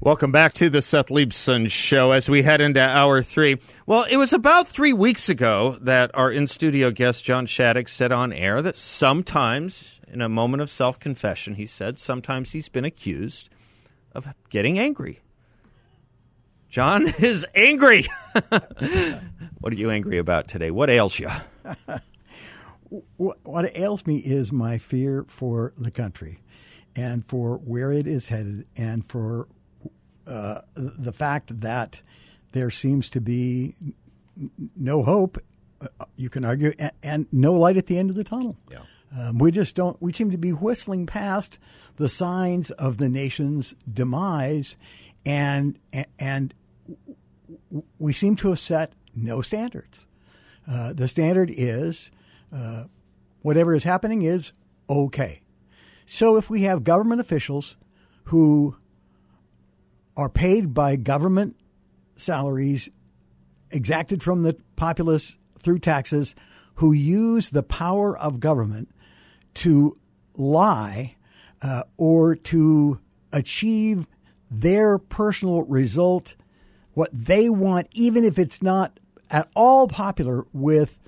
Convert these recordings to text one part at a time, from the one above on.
Welcome back to the Seth Leibsohn Show as we head into hour three. Well, it was about three weeks ago that our in studio guest, John Shadegg, said on air that sometimes, in a moment of self confession, he said sometimes he's been accused of getting angry. John is angry. what are you angry about today? What ails you? what ails me is my fear for the country and for where it is headed and for uh, the fact that there seems to be no hope, uh, you can argue, and, and, no light at the end of the tunnel. Yeah. Um, we just don't, we seem to be whistling past the signs of the nation's demise, and, and we seem to have set no standards. Uh, the standard is uh, whatever is happening is okay. So if we have government officials who are paid by government salaries exacted from the populace through taxes who use the power of government to lie uh, or to achieve their personal result, what they want, even if it's not at all popular with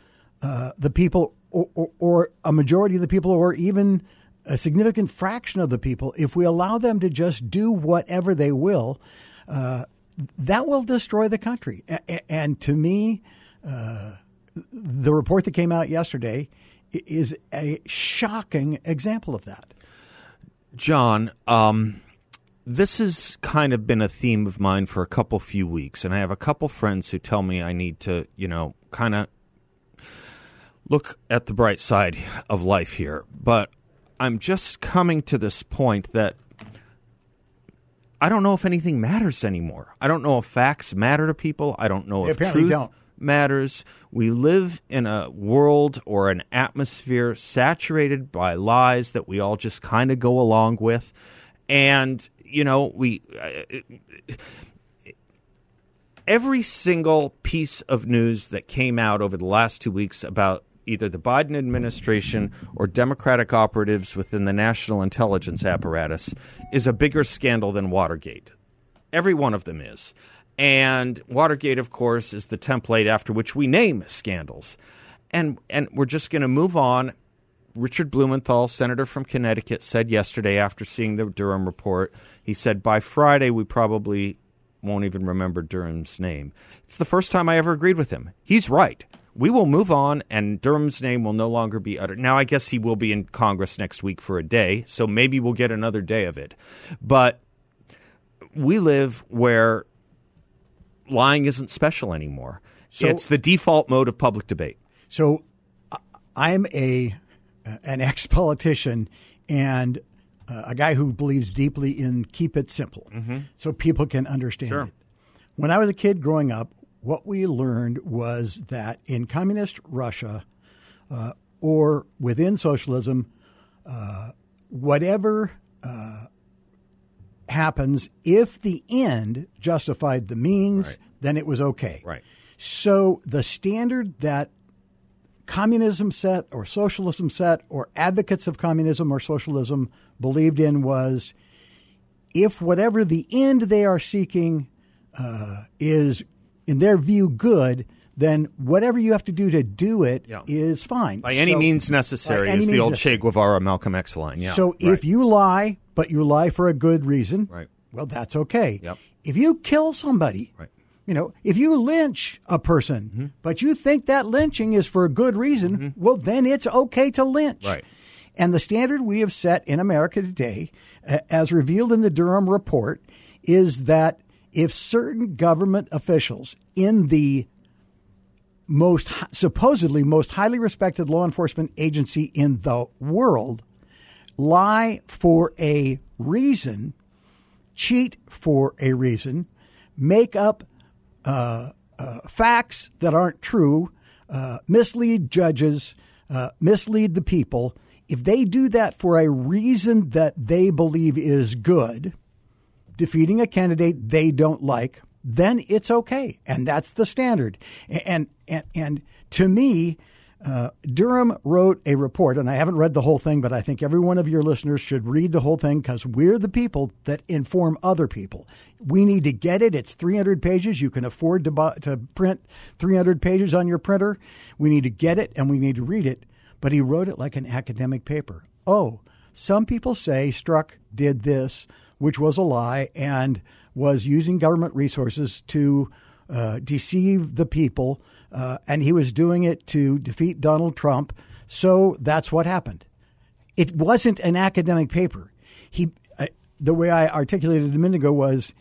uh, the people or, or, or, a majority of the people, or even a significant fraction of the people, if we allow them to just do whatever they will, uh, that will destroy the country. A- and to me, uh, the report that came out yesterday is a shocking example of that. John, um, this has kind of been a theme of mine for a couple few weeks, and I have a couple friends who tell me I need to, you know, kind of look at the bright side of life here. But I'm just coming to this point that I don't know if anything matters anymore. I don't know if facts matter to people. I don't know they if truth don't. matters. We live in a world or an atmosphere saturated by lies that we all just kind of go along with, and you know we. Uh, every single piece of news that came out over the last two weeks about either the Biden administration or Democratic operatives within the national intelligence apparatus is a bigger scandal than Watergate. Every one of them is. And Watergate, of course, is the template after which we name scandals. And, and we're just going to move on. Richard Blumenthal, senator from Connecticut, said yesterday after seeing the Durham report, he said, by Friday, we probably won't even remember Durham's name. It's the first time I ever agreed with him. He's right we will move on, and Durham's name will no longer be uttered. Now, I guess he will be in Congress next week for a day, so maybe we'll get another day of it. But we live where lying isn't special anymore. So, it's the default mode of public debate. So, I'm a an ex politician and uh, a guy who believes deeply in keep it simple, mm-hmm. so people can understand sure. it. When I was a kid growing up, what we learned was that in communist Russia uh, or within socialism, uh, whatever uh, happens, if the end justified the means, right. then it was okay. Right. So the standard that communism set or socialism set or advocates of communism or socialism believed in was if whatever the end they are seeking uh, is in their view, good, then whatever you have to do to do it yeah. is fine. By any so, means necessary any is means the old necessary. Che Guevara Malcolm X line. Yeah. So right. if you lie, but you lie for a good reason, right. well, that's okay. Yep. If you kill somebody, right. you know, if you lynch a person, mm-hmm. but you think that lynching is for a good reason, mm-hmm. well, then it's okay to lynch. Right. And the standard we have set in America today, as revealed in the Durham report, is that if certain government officials in the most supposedly most highly respected law enforcement agency in the world lie for a reason cheat for a reason, make up uh, uh, facts that aren't true, uh, mislead judges, uh, mislead the people, if they do that for a reason that they believe is good, defeating a candidate they don't like, then it's okay, and that's the standard. And and and to me, uh, Durham wrote a report, and I haven't read the whole thing, but I think every one of your listeners should read the whole thing because we're the people that inform other people. We need to get it. It's 300 pages. You can afford to, buy, to print 300 pages on your printer. We need to get it and we need to read it. But he wrote it like an academic paper. Oh, some people say Strzok did this, which was a lie, and was using government resources to uh, deceive the people uh, and he was doing it to defeat Donald Trump. So that's what happened. It wasn't an academic paper. He, uh, the way I articulated it a minute ago was,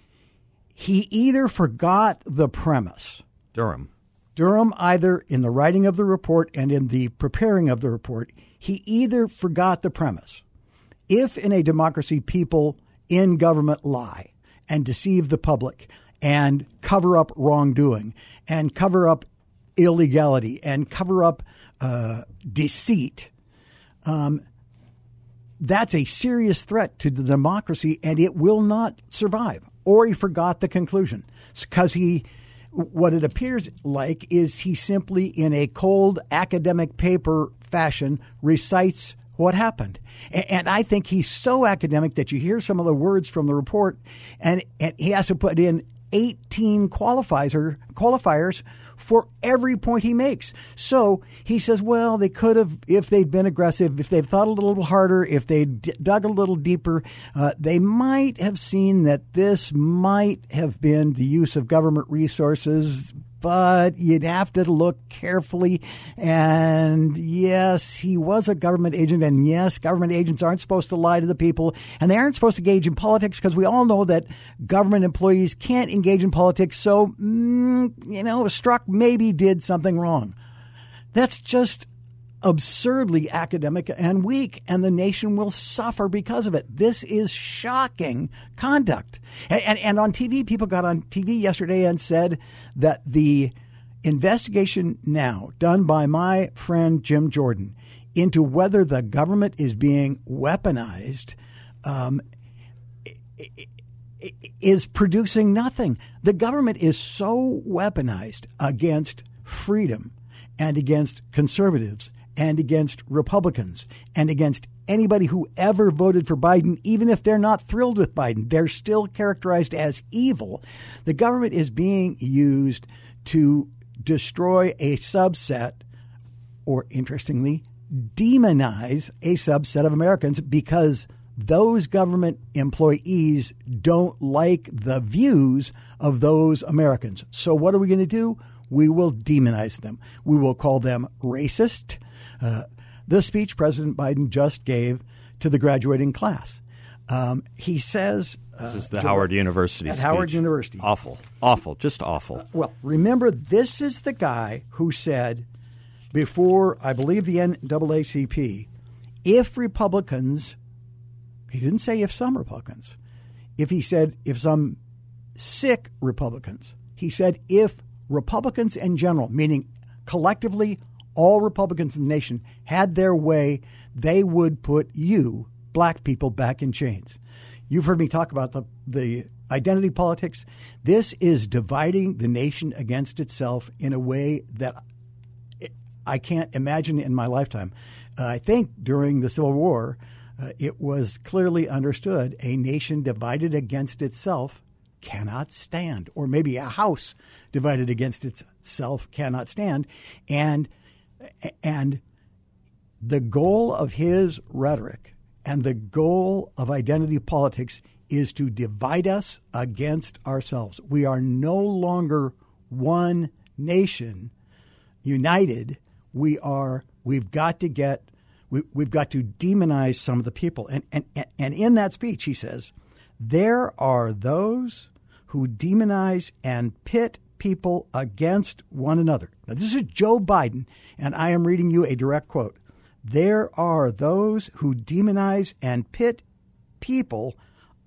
he either forgot the premise. Durham. Durham, either in the writing of the report and in the preparing of the report, he either forgot the premise. If in a democracy people in government lie and deceive the public and cover up wrongdoing and cover up illegality and cover up uh, deceit, um, that's a serious threat to the democracy and it will not survive. Or he forgot the conclusion because he, what it appears like is he simply, in a cold academic paper fashion, recites what happened. And I think he's so academic that you hear some of the words from the report, and, he has to put in 18 qualifiers, qualifiers for every point he makes. So he says, well, they could have, if they'd been aggressive, if they'd thought a little harder, if they'd dug a little deeper, uh, they might have seen that this might have been the use of government resources but you'd have to look carefully. And yes, he was a government agent. And yes, government agents aren't supposed to lie to the people. And they aren't supposed to engage in politics because we all know that government employees can't engage in politics. So, mm, you know, Strzok maybe did something wrong. That's just absurdly academic and weak, and the nation will suffer because of it. This is shocking conduct. And, and, and, on TV, people got on TV yesterday and said that the investigation now done by my friend Jim Jordan into whether the government is being weaponized um, is producing nothing. The government is so weaponized against freedom and against conservatives and against Republicans and against anybody who ever voted for Biden, even if they're not thrilled with Biden. They're still characterized as evil. The government is being used to destroy a subset, or interestingly, demonize a subset of Americans because those government employees don't like the views of those Americans. So, what are we going to do? We will demonize them. We will call them racist uh, the speech President Biden just gave to the graduating class. Um, he says uh, this is the Howard University. At speech. Howard University. Awful, awful, just awful. Uh, well, remember, this is the guy who said before, I believe, the NAACP, if Republicans, he didn't say if some Republicans, if he said if some sick Republicans, he said if Republicans in general, meaning collectively all Republicans in the nation had their way, they would put you, black people, back in chains. You've heard me talk about the, the identity politics. This is dividing the nation against itself in a way that I can't imagine in my lifetime. Uh, I think during the Civil War, uh, it was clearly understood a nation divided against itself cannot stand, or maybe a house divided against itself cannot stand. And and the goal of his rhetoric and the goal of identity politics is to divide us against ourselves. We are no longer one nation united. We are we've got to get we, have got to demonize some of the people. And, and and in that speech he says, there are those who demonize and pit people against one another. Now, this is Joe Biden, and I am reading you a direct quote. There are those who demonize and pit people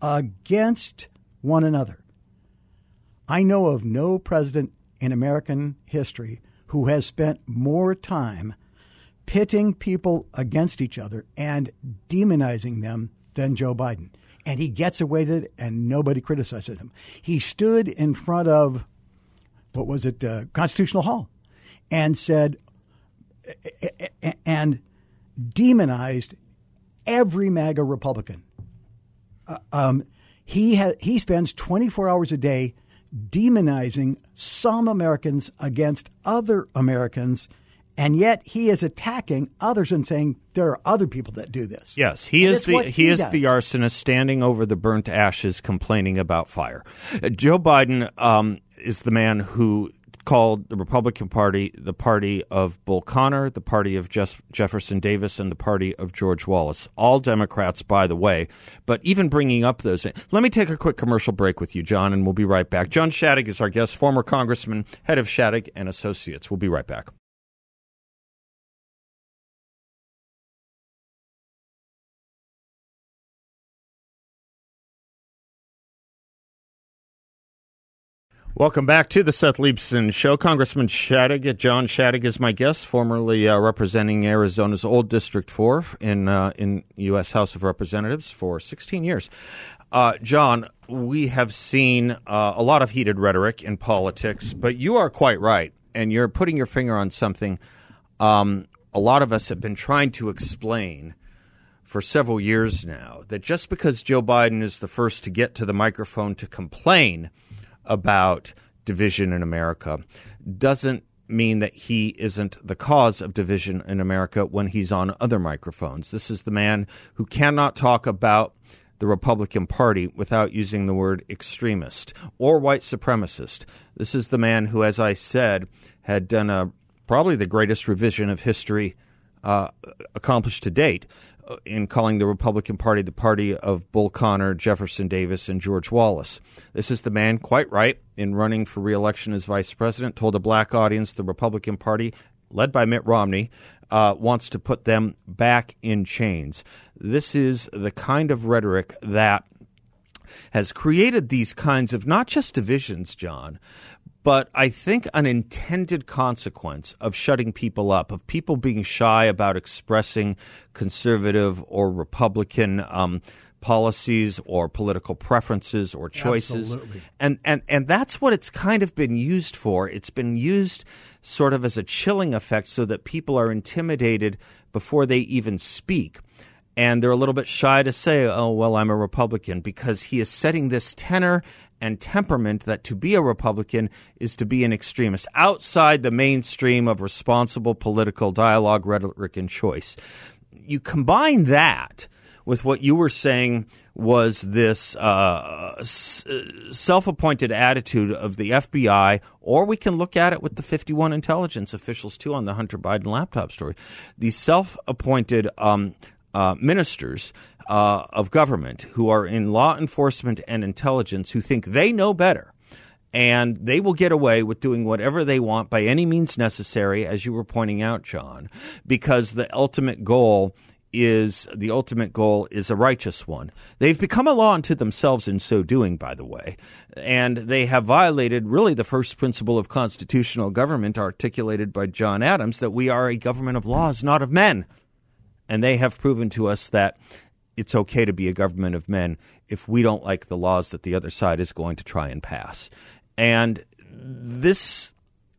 against one another. I know of no president in American history who has spent more time pitting people against each other and demonizing them than Joe Biden. And he gets away with it, and nobody criticizes him. He stood in front of, what was it, uh, Constitutional Hall, and said, and demonized every MAGA Republican. Uh, um, he ha- he spends 24 hours a day demonizing some Americans against other Americans, and yet he is attacking others and saying there are other people that do this. Yes, he And is the he, he is does. the arsonist standing over the burnt ashes, complaining about fire. Uh, Joe Biden um, is the man who called the Republican Party the party of Bull Connor, the party of Jeff- Jefferson Davis, and the party of George Wallace. All Democrats, by the way. But even bringing up those, let me take a quick commercial break with you, John, and we'll be right back. John Shadegg is our guest, former congressman, head of Shadegg and Associates. We'll be right back. Welcome back to the Seth Leibsohn Show. Congressman Shadegg, John Shadegg is my guest, formerly uh, representing Arizona's old District 4 in uh, in U.S. House of Representatives for 16 years. Uh, John, we have seen uh, a lot of heated rhetoric in politics, but you are quite right, and you're putting your finger on something um, a lot of us have been trying to explain for several years now that just because Joe Biden is the first to get to the microphone to complain about division in America doesn't mean that he isn't the cause of division in America when he's on other microphones. This is the man who cannot talk about the Republican Party without using the word extremist or white supremacist. This is the man who, as I said, had done a probably the greatest revision of history uh, accomplished to date in calling the Republican Party the party of Bull Connor, Jefferson Davis, and George Wallace. This is the man, quite right, in running for reelection as vice president, told a black audience the Republican Party, led by Mitt Romney, uh, wants to put them back in chains. This is the kind of rhetoric that has created these kinds of not just divisions, John, but I think an intended consequence of shutting people up, of people being shy about expressing conservative or Republican um, policies or political preferences or choices. Absolutely. And, and, and that's what it's kind of been used for. It's been used sort of as a chilling effect so that people are intimidated before they even speak and they're a little bit shy to say, oh, well, I'm a Republican, because he is setting this tenor and temperament that to be a Republican is to be an extremist, outside the mainstream of responsible political dialogue, rhetoric, and choice. You combine that with what you were saying was this uh, s- self-appointed attitude of the FBI, or we can look at it with the 51 intelligence officials too on the Hunter Biden laptop story. These self-appointed um, uh, ministers uh, of government who are in law enforcement and intelligence who think they know better. And they will get away with doing whatever they want by any means necessary, as you were pointing out, John, because the ultimate goal is the ultimate goal is a righteous one. They've become a law unto themselves in so doing, by the way, and they have violated really the first principle of constitutional government articulated by John Adams that we are a government of laws, not of men. And they have proven to us that it's okay to be a government of men if we don't like the laws that the other side is going to try and pass. And this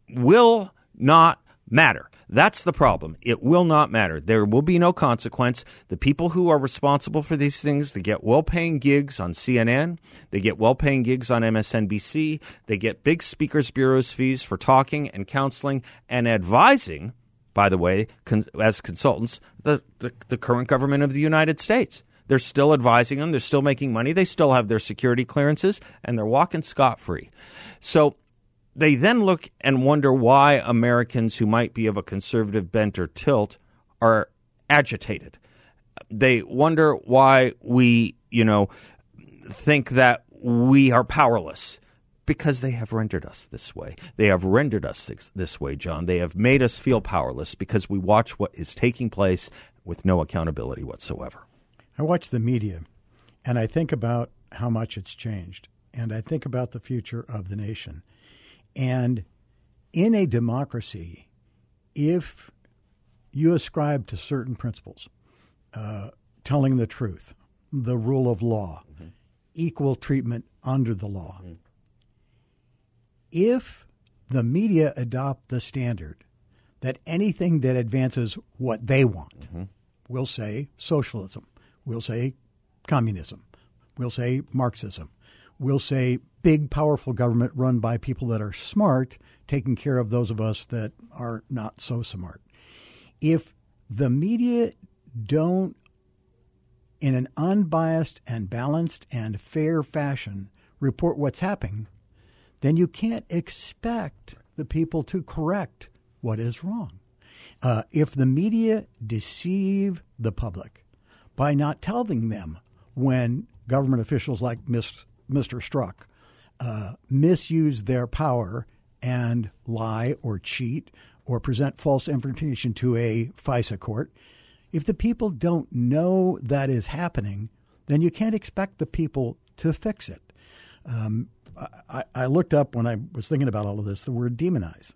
will not matter. That's the problem. It will not matter. There will be no consequence. The people who are responsible for these things, they get well paying gigs on CNN, they get well paying gigs on MSNBC, they get big speakers bureaus fees for talking and counseling and advising by the way, con- as consultants, the, the, the current government of the United States. They're still advising them. They're still making money. They still have their security clearances, and they're walking scot free. So they then look and wonder why Americans who might be of a conservative bent or tilt are agitated. They wonder why we, you know, think that we are powerless because they have rendered us this way. They have rendered us this, this way, John. They have made us feel powerless because we watch what is taking place with no accountability whatsoever. I watch the media and I think about how much it's changed. and I think about the future of the nation. And in a democracy, if you ascribe to certain principles, uh, telling the truth, the rule of law, mm-hmm. equal treatment under the law, mm-hmm. If the media adopt the standard that anything that advances what they want, mm-hmm. we'll say socialism, we'll say communism, we'll say Marxism, we'll say big, powerful government run by people that are smart, taking care of those of us that are not so smart. If the media don't, in an unbiased and balanced and fair fashion, report what's happening, then you can't expect the people to correct what is wrong. Uh, if the media deceive the public by not telling them when government officials like Mr. Strzok uh, misuse their power and lie or cheat or present false information to a FISA court, if the people don't know that is happening, then you can't expect the people to fix it. Um, I, I, looked up when I was thinking about all of this the word demonize.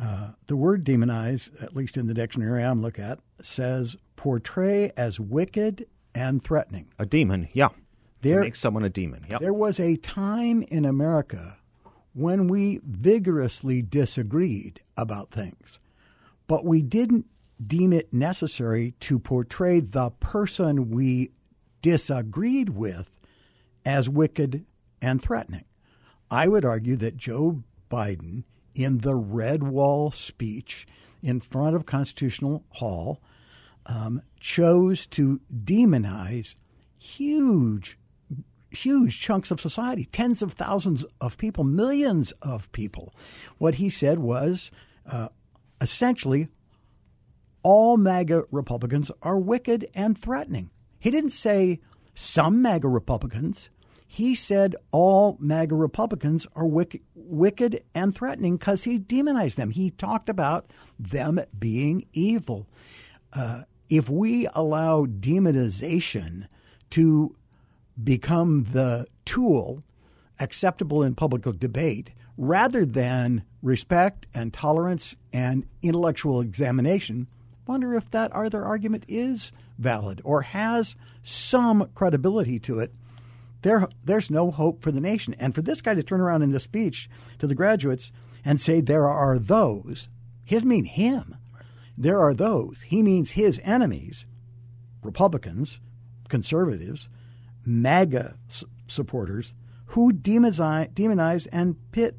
Uh, the word demonize, at least in the dictionary I'm looking at, says portray as wicked and threatening. A demon, yeah. There, makes someone a demon. Yep. There was a time in America when we vigorously disagreed about things, but we didn't deem it necessary to portray the person we disagreed with as wicked and threatening. I would argue that Joe Biden, in the Red Wall speech in front of Constitutional Hall, um, chose to demonize huge huge chunks of society, tens of thousands of people, millions of people. What he said was uh, essentially all MAGA Republicans are wicked and threatening. He didn't say some MAGA Republicans. He said all MAGA Republicans are wicked, wicked and threatening because he demonized them. He talked about them being evil. Uh, if we allow demonization to become the tool acceptable in public debate rather than respect and tolerance and intellectual examination, wonder if that other argument is valid or has some credibility to it. There, there's no hope for the nation. And for this guy to turn around in this speech to the graduates and say there are those, he doesn't mean him. There are those. He means his enemies, Republicans, conservatives, MAGA supporters who demonize, demonize and pit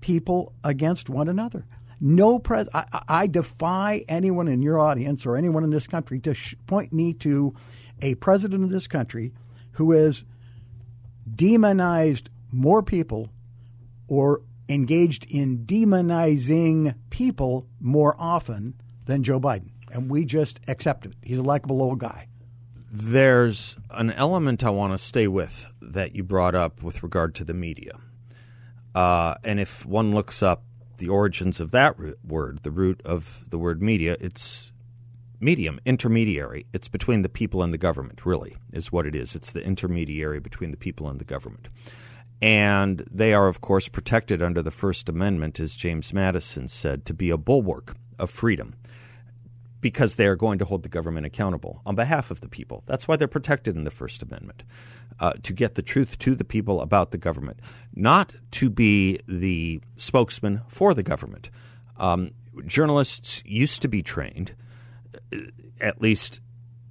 people against one another. No pres- I, I, defy anyone in your audience or anyone in this country to sh- point me to a president of this country who has demonized more people or engaged in demonizing people more often than Joe Biden. And we just accept it. He's a likable old guy. There's an element I want to stay with that you brought up with regard to the media. Uh, and if one looks up the origins of that root word, the root of the word media, it's medium, intermediary. It's between the people and the government, really, is what it is. It's the intermediary between the people and the government. And they are, of course, protected under the First Amendment, as James Madison said, to be a bulwark of freedom because they are going to hold the government accountable on behalf of the people. That's why they're protected in the First Amendment uh, to get the truth to the people about the government, not to be the spokesman for the government. Um, journalists used to be trained, at least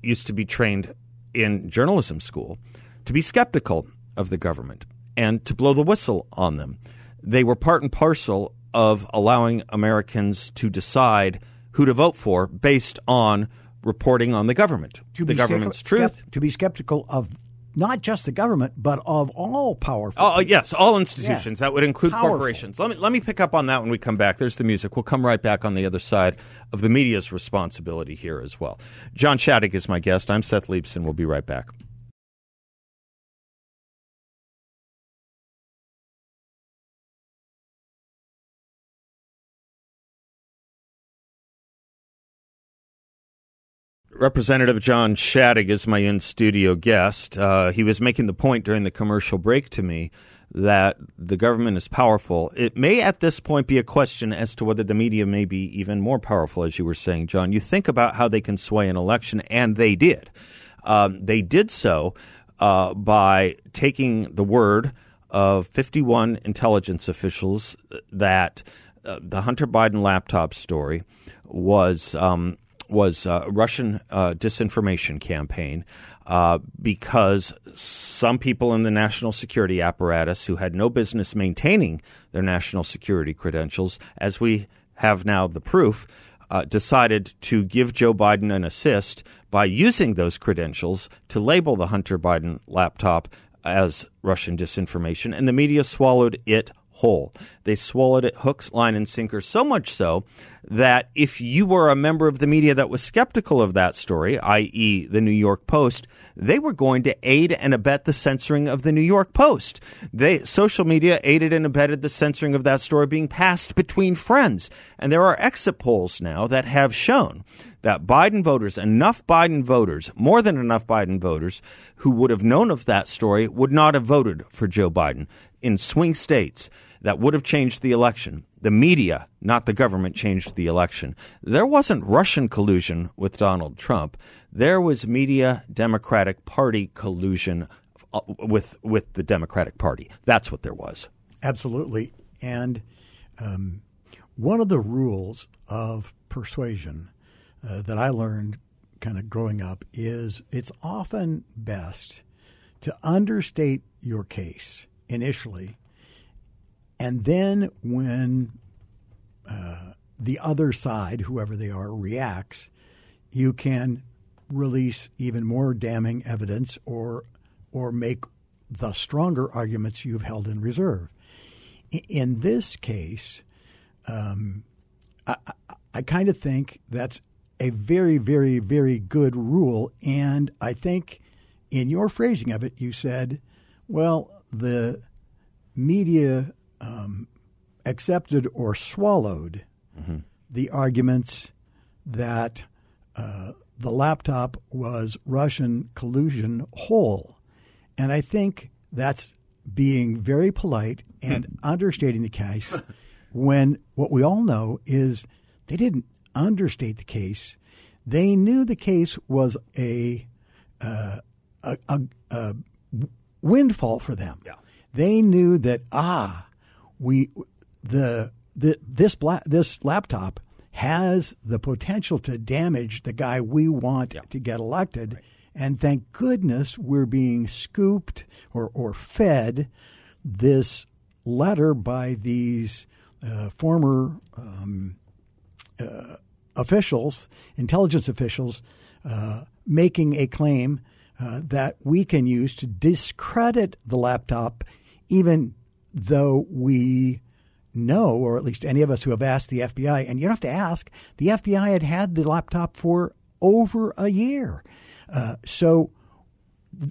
used to be trained in journalism school, to be skeptical of the government and to blow the whistle on them. They were part and parcel of allowing Americans to decide who to vote for based on reporting on the government, to the government's truth. to be skeptical of not just the government, but of all powerful. Oh, uh, yes, all institutions. Yeah. That would include Powerful. corporations. Let me let me pick up on that when we come back. There's the music. We'll come right back on the other side of the media's responsibility here as well. John Shadegg is my guest. I'm Seth Leibsohn. We'll be right back. Representative John Shadegg is my in studio guest. Uh, he was making the point during the commercial break to me that the government is powerful. It may at this point be a question as to whether the media may be even more powerful, as you were saying, John. You think about how they can sway an election, and they did. Um, they did so uh, by taking the word of 51 intelligence officials that uh, the Hunter Biden laptop story was um, was a Russian uh, disinformation campaign uh, because some people in the national security apparatus who had no business maintaining their national security credentials, as we have now the proof, uh, decided to give Joe Biden an assist by using those credentials to label the Hunter Biden laptop as Russian disinformation, and the media swallowed it whole. They swallowed it hooks, line, and sinker, so much so that if you were a member of the media that was skeptical of that story, i.e., the New York Post, they were going to aid and abet the censoring of the New York Post. They social media aided and abetted the censoring of that story being passed between friends. And there are exit polls now that have shown that Biden voters, enough Biden voters, more than enough Biden voters, who would have known of that story would not have voted for Joe Biden in swing states that would have changed the election. The media, not the government, changed the election. There wasn't Russian collusion with Donald Trump. There was media Democratic Party collusion uh, with with the Democratic Party. That's what there was. Absolutely. And um, one of the rules of persuasion uh, that I learned kind of growing up is it's often best to understate your case initially and then when uh, the other side, whoever they are, reacts, you can release even more damning evidence or or make the stronger arguments you've held in reserve. In this case, um, I, I, I kind of think that's a very, very, very good rule. And I think in your phrasing of it, you said, well, the media um, accepted or swallowed mm-hmm. the arguments that uh, the laptop was Russian collusion whole. And I think that's being very polite and understating the case when what we all know is they didn't understate the case. They knew the case was a, uh, a, a, a, windfall for them. Yeah. They knew that, ah, we the, the this bla- this laptop has the potential to damage the guy we want yeah. to get elected. Right. And thank goodness we're being scooped or, or fed this letter by these uh, former um, uh, officials, intelligence officials, uh, making a claim uh, that we can use to discredit the laptop, even though we know, or at least any of us who have asked the FBI, and you don't have to ask, the FBI had had the laptop for over a year. Uh, so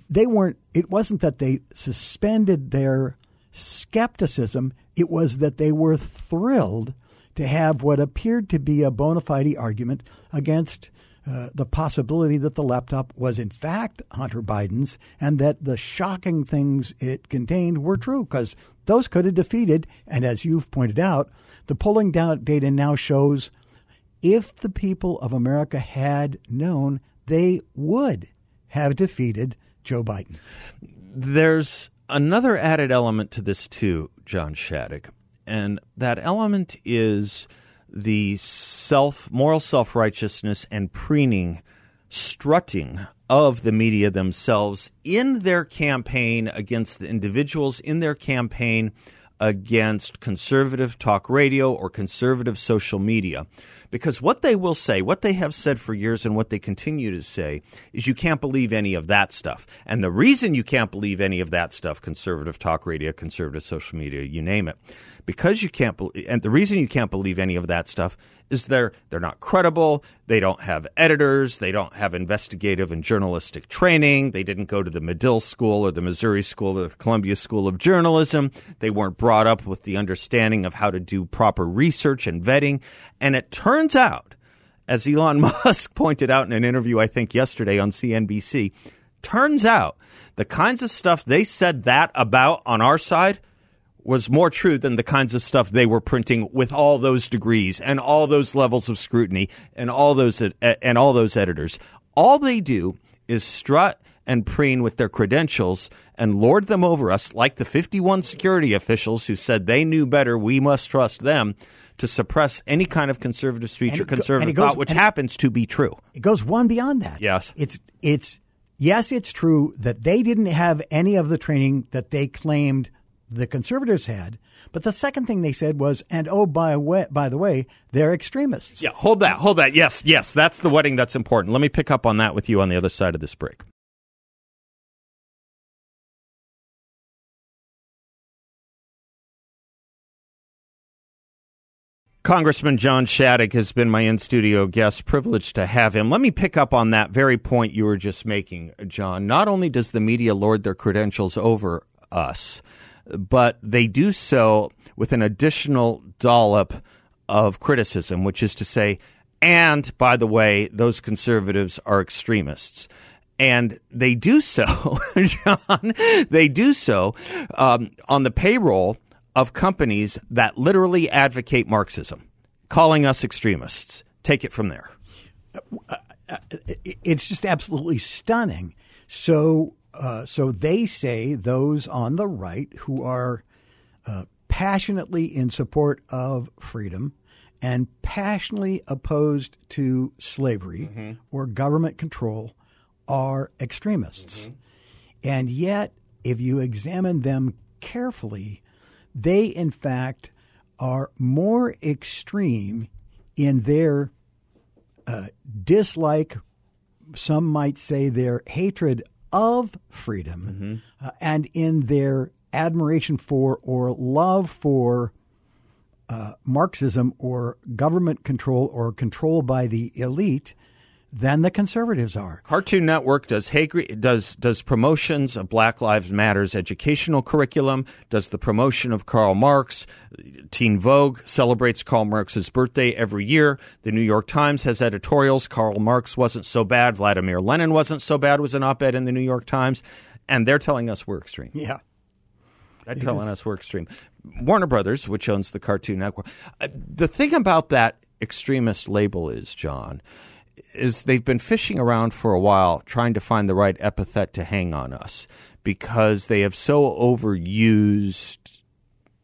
they weren't, it wasn't that they suspended their skepticism, it was that they were thrilled to have what appeared to be a bona fide argument against uh, the possibility that the laptop was in fact Hunter Biden's and that the shocking things it contained were true because those could have defeated, and as you've pointed out, the polling data now shows if the people of America had known, they would have defeated Joe Biden. There's another added element to this, too, John Shadegg, and that element is the self moral self righteousness and preening, strutting of the media themselves in their campaign against the individuals in their campaign against conservative talk radio or conservative social media. Because what they will say, what they have said for years and what they continue to say, is you can't believe any of that stuff. And the reason you can't believe any of that stuff, conservative talk radio, conservative social media, you name it, because you can't believe, and the reason you can't believe any of that stuff is they're they're not credible. They don't have editors. They don't have investigative and journalistic training. They didn't go to the Medill School or the Missouri School or the Columbia School of Journalism. They weren't brought up with the understanding of how to do proper research and vetting. And it turns out, as Elon Musk pointed out in an interview, I think yesterday on CNBC, turns out the kinds of stuff they said that about on our side was more true than the kinds of stuff they were printing with all those degrees and all those levels of scrutiny and all those and all those editors. All they do is strut and preen with their credentials and lord them over us like the 51 security officials who said they knew better, we must trust them to suppress any kind of conservative speech or conservative go, goes, thought, which happens to be true. It goes one beyond that. Yes. It's it's yes, it's true that they didn't have any of the training that they claimed the conservatives had. But the second thing they said was, and oh, by, way, by the way, they're extremists. Yeah, hold that, hold that. Yes, yes, that's the wedding that's important. Let me pick up on that with you on the other side of this break. Congressman John Shadegg has been my in studio guest. Privileged to have him. Let me pick up on that very point you were just making, John. Not only does the media lord their credentials over us, but they do so with an additional dollop of criticism, which is to say, and by the way, those conservatives are extremists. And they do so, John, they do so um, on the payroll of companies that literally advocate Marxism, calling us extremists. Take it from there. It's just absolutely stunning. So uh, so they say those on the right who are uh, passionately in support of freedom and passionately opposed to slavery mm-hmm. or government control are extremists. Mm-hmm. And yet, if you examine them carefully, they in fact are more extreme in their uh, dislike, some might say their hatred of freedom mm-hmm. uh, and in their admiration for or love for uh, Marxism or government control or control by the elite than the conservatives are. Cartoon Network does does does promotions of Black Lives Matters educational curriculum, does the promotion of Karl Marx. Teen Vogue celebrates Karl Marx's birthday every year. The New York Times has editorials. Karl Marx wasn't so bad. Vladimir Lenin wasn't so bad. Was an op-ed in the New York Times, and they're telling us we're extreme. Yeah. They're telling us we're extreme. Warner Brothers, which owns the Cartoon Network, uh, the thing about that extremist label is, John, is they've been fishing around for a while trying to find the right epithet to hang on us because they have so overused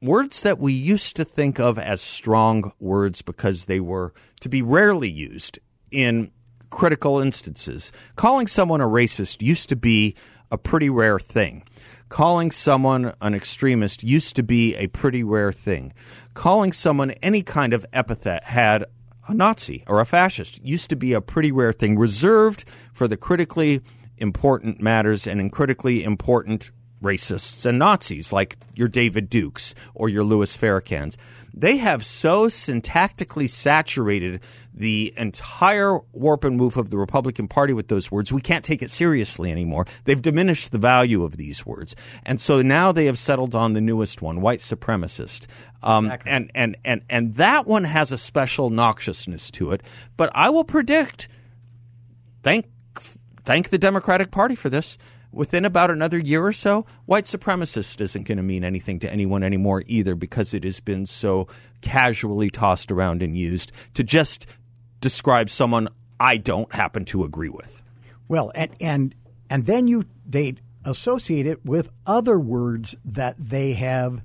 words that we used to think of as strong words because they were to be rarely used in critical instances. Calling someone a racist used to be a pretty rare thing. Calling someone an extremist used to be a pretty rare thing. Calling someone any kind of epithet had a Nazi or a fascist used to be a pretty rare thing, reserved for the critically important matters and in critically important racists and Nazis like your David Dukes or your Louis Farrakhan's. They have so syntactically saturated the entire warp and woof of the Republican Party with those words, we can't take it seriously anymore. They've diminished the value of these words. And so now they have settled on the newest one, white supremacist. Um, exactly. and, and, and, and that one has a special noxiousness to it. But I will predict, thank, thank the Democratic Party for this within about another year or so, white supremacist isn't going to mean anything to anyone anymore either because it has been so casually tossed around and used to just describe someone I don't happen to agree with. Well, and and and then you they associate it with other words that they have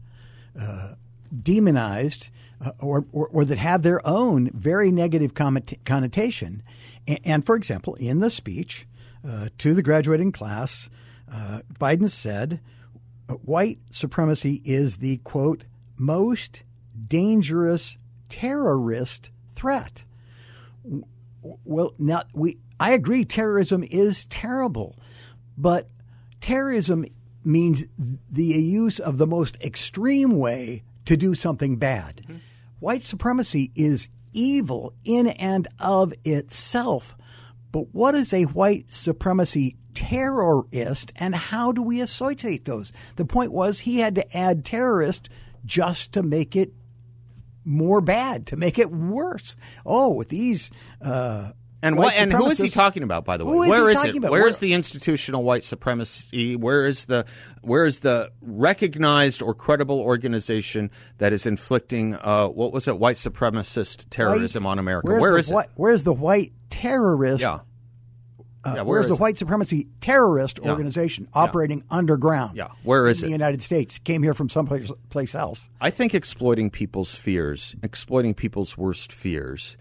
uh, demonized uh, or, or, or that have their own very negative connotation. And, and for example, in the speech uh, to the graduating class, uh, Biden said white supremacy is the quote most dangerous terrorist threat. Well, now we I agree terrorism is terrible, but terrorism means the use of the most extreme way to do something bad. Mm-hmm. White supremacy is evil in and of itself. But what is a white supremacy terrorist and how do we associate those? The point was he had to add terrorist just to make it more bad, to make it worse. Oh, with these. Uh, and what, and who is he talking about? By the way, Who is where he is talking it? about? Where Where- is the institutional white supremacy? Where is the where is the recognized or credible organization that is inflicting uh, what was it white supremacist terrorism white- on America? Where's Where the is it? Where's the white terrorist? Yeah. uh, Yeah, where where's the it? white supremacy terrorist Yeah. organization operating underground? Yeah, where is in it? The United States came here from someplace place else. I think exploiting people's fears, exploiting people's worst fears,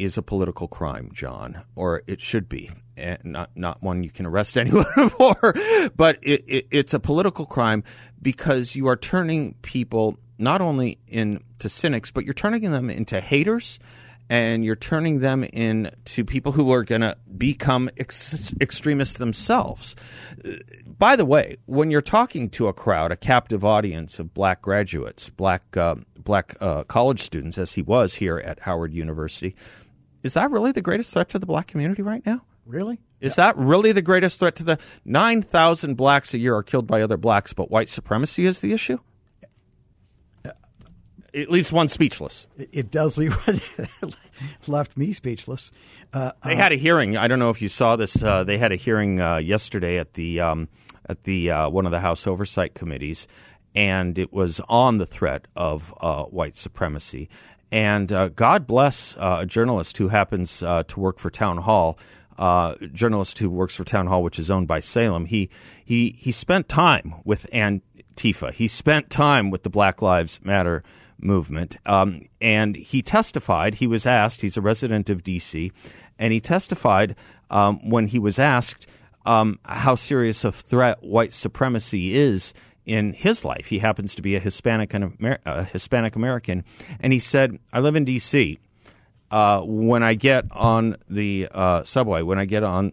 is a political crime, John, or it should be. And not not one you can arrest anyone for, but it, it, it's a political crime because you are turning people not only into cynics, but you're turning them into haters. And you're turning them into people who are going to become ex- extremists themselves. By the way, when you're talking to a crowd, a captive audience of black graduates, black uh, black uh, college students, as he was here at Howard University, is that really the greatest threat to the black community right now? Really? Is that really the greatest threat to the nine thousand blacks a year are killed by other blacks, but white supremacy is the issue? It leaves one speechless. It, it does leave left me speechless. Uh, They had a hearing. I don't know if you saw this. Uh, they had a hearing uh, yesterday at the um, at the uh, one of the House Oversight committees, and it was on the threat of uh, white supremacy. And uh, God bless uh, a journalist who happens uh, to work for Town Hall. Uh, journalist who works for Town Hall, which is owned by Salem. He he he spent time with Antifa. He spent time with the Black Lives Matter movement. Um, and he testified, he was asked, he's a resident of D.C., and he testified um, when he was asked um, how serious a threat white supremacy is in his life. He happens to be a Hispanic, and Amer- Hispanic American. And he said, I live in D.C. Uh, when I get on the uh, subway, when I get on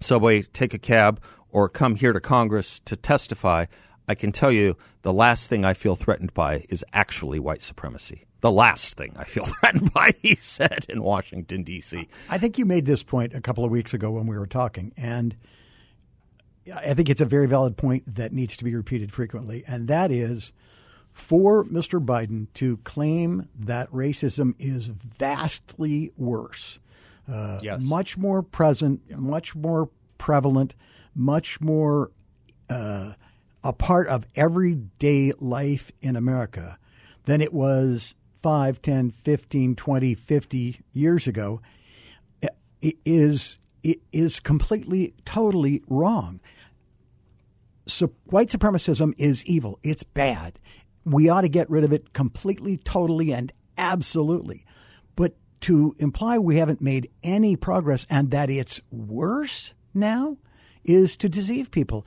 subway, take a cab, or come here to Congress to testify, I can tell you the last thing I feel threatened by is actually white supremacy. The last thing I feel threatened by, he said in Washington, D.C. I think you made this point a couple of weeks ago when we were talking, and I think it's a very valid point that needs to be repeated frequently, and that is for Mr. Biden to claim that racism is vastly worse, uh, Yes. much more present, much more prevalent, much more uh, a part of everyday life in America than it was 5, 10, 15, 20, 50 years ago i- is i- is completely totally wrong. So white supremacism is evil. It's bad. We ought to get rid of it completely, totally, and absolutely. But to imply we haven't made any progress and that it's worse now is to deceive people.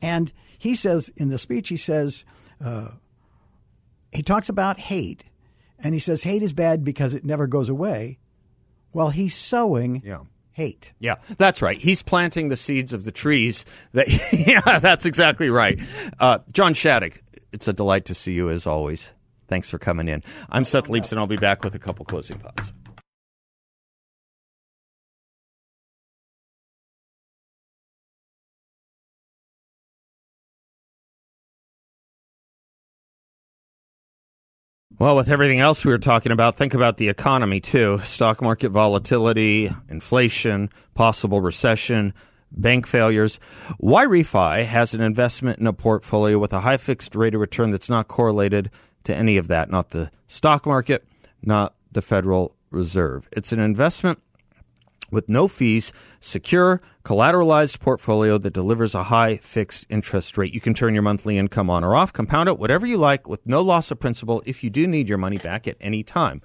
And he says in the speech, he says, uh, he talks about hate, and he says hate is bad because it never goes away. Well, he's sowing Yeah. Hate. Yeah, that's right. He's planting the seeds of the trees. That yeah, that's exactly right. Uh, John Shadegg, it's a delight to see you as always. Thanks for coming in. I'm Seth Leibsohn, and I'll be back with a couple closing thoughts. Well, with everything else we were talking about, think about the economy too. Stock market volatility, inflation, possible recession, bank failures. YRefy has an investment in a portfolio with a high fixed rate of return that's not correlated to any of that, not the stock market, not the Federal Reserve. It's an investment with no fees, secure, collateralized portfolio that delivers a high fixed interest rate. You can turn your monthly income on or off, compound it whatever you like with no loss of principal if you do need your money back at any time.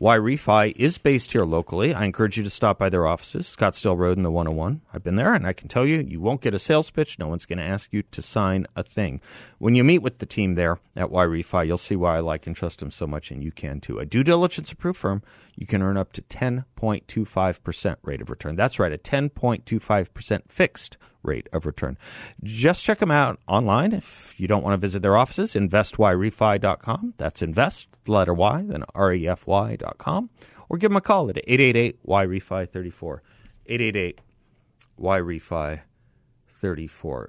YRefy is based here locally. I encourage you to stop by their offices, Scottsdale Road and the 101. I've been there and I can tell you, you won't get a sales pitch. No one's going to ask you to sign a thing. When you meet with the team there at YRefy, you'll see why I like and trust them so much, and you can too. A due diligence approved firm, you can earn up to 10.25% rate of return. That's right, a 10.25% fixed rate of return. Just check them out online if you don't want to visit their offices. InvestYRefy.com. That's invest, the letter Y, then R-E-F-Y.com. Or give them a call at 888-YREFI34. 888-YREFI34.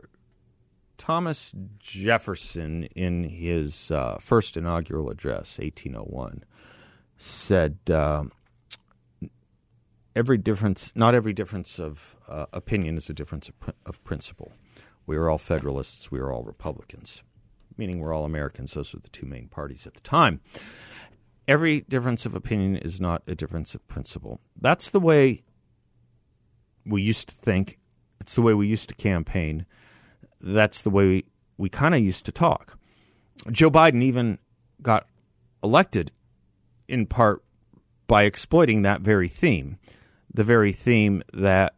Thomas Jefferson, in his uh, first inaugural address, 1801, said uh, every difference, not every difference of uh, opinion is a difference of, pr- of principle. We are all Federalists. We are all Republicans, meaning we're all Americans. Those were the two main parties at the time. Every difference of opinion is not a difference of principle. That's the way we used to think. It's the way we used to campaign. That's the way we, we kind of used to talk. Joe Biden even got elected in part by exploiting that very theme, the very theme that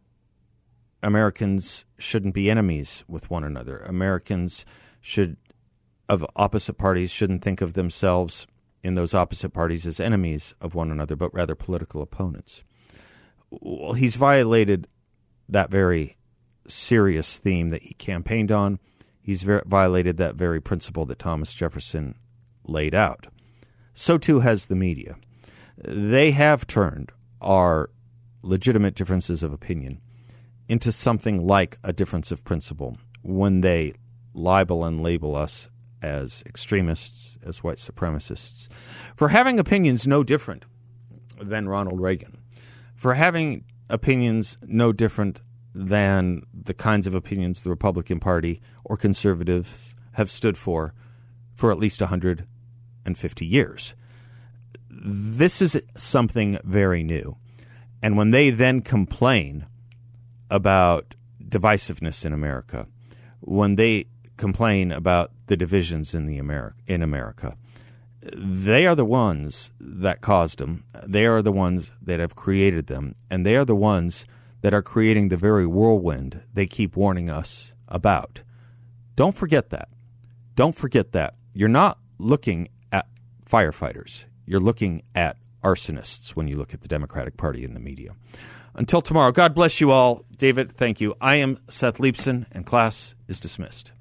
Americans shouldn't be enemies with one another. Americans should of opposite parties shouldn't think of themselves in those opposite parties as enemies of one another, but rather political opponents. Well, he's violated that very serious theme that he campaigned on. He's ver- violated that very principle that Thomas Jefferson laid out. So too has the media. They have turned our legitimate differences of opinion into something like a difference of principle when they libel and label us as extremists, as white supremacists, for having opinions no different than Ronald Reagan, for having opinions no different than the kinds of opinions the Republican Party or conservatives have stood for for at least 150 years. This is something very new. And when they then complain about divisiveness in America, when they complain about the divisions in the Ameri- in America, they are the ones that caused them. They are the ones that have created them, and they are the ones that are creating the very whirlwind they keep warning us about. Don't forget that. Don't forget that. You're not looking at firefighters. You're looking at arsonists when you look at the Democratic Party in the media. Until tomorrow, God bless you all. David, thank you. I am Seth Leibsohn, and class is dismissed.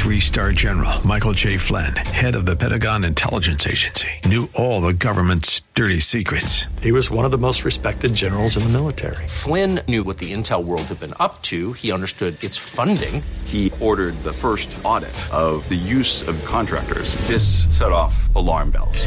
Three star general Michael J. Flynn, head of the Pentagon Intelligence Agency, knew all the government's dirty secrets. He was one of the most respected generals in the military. Flynn knew what the intel world had been up to. He understood its funding. He ordered the first audit of the use of contractors. This set off alarm bells.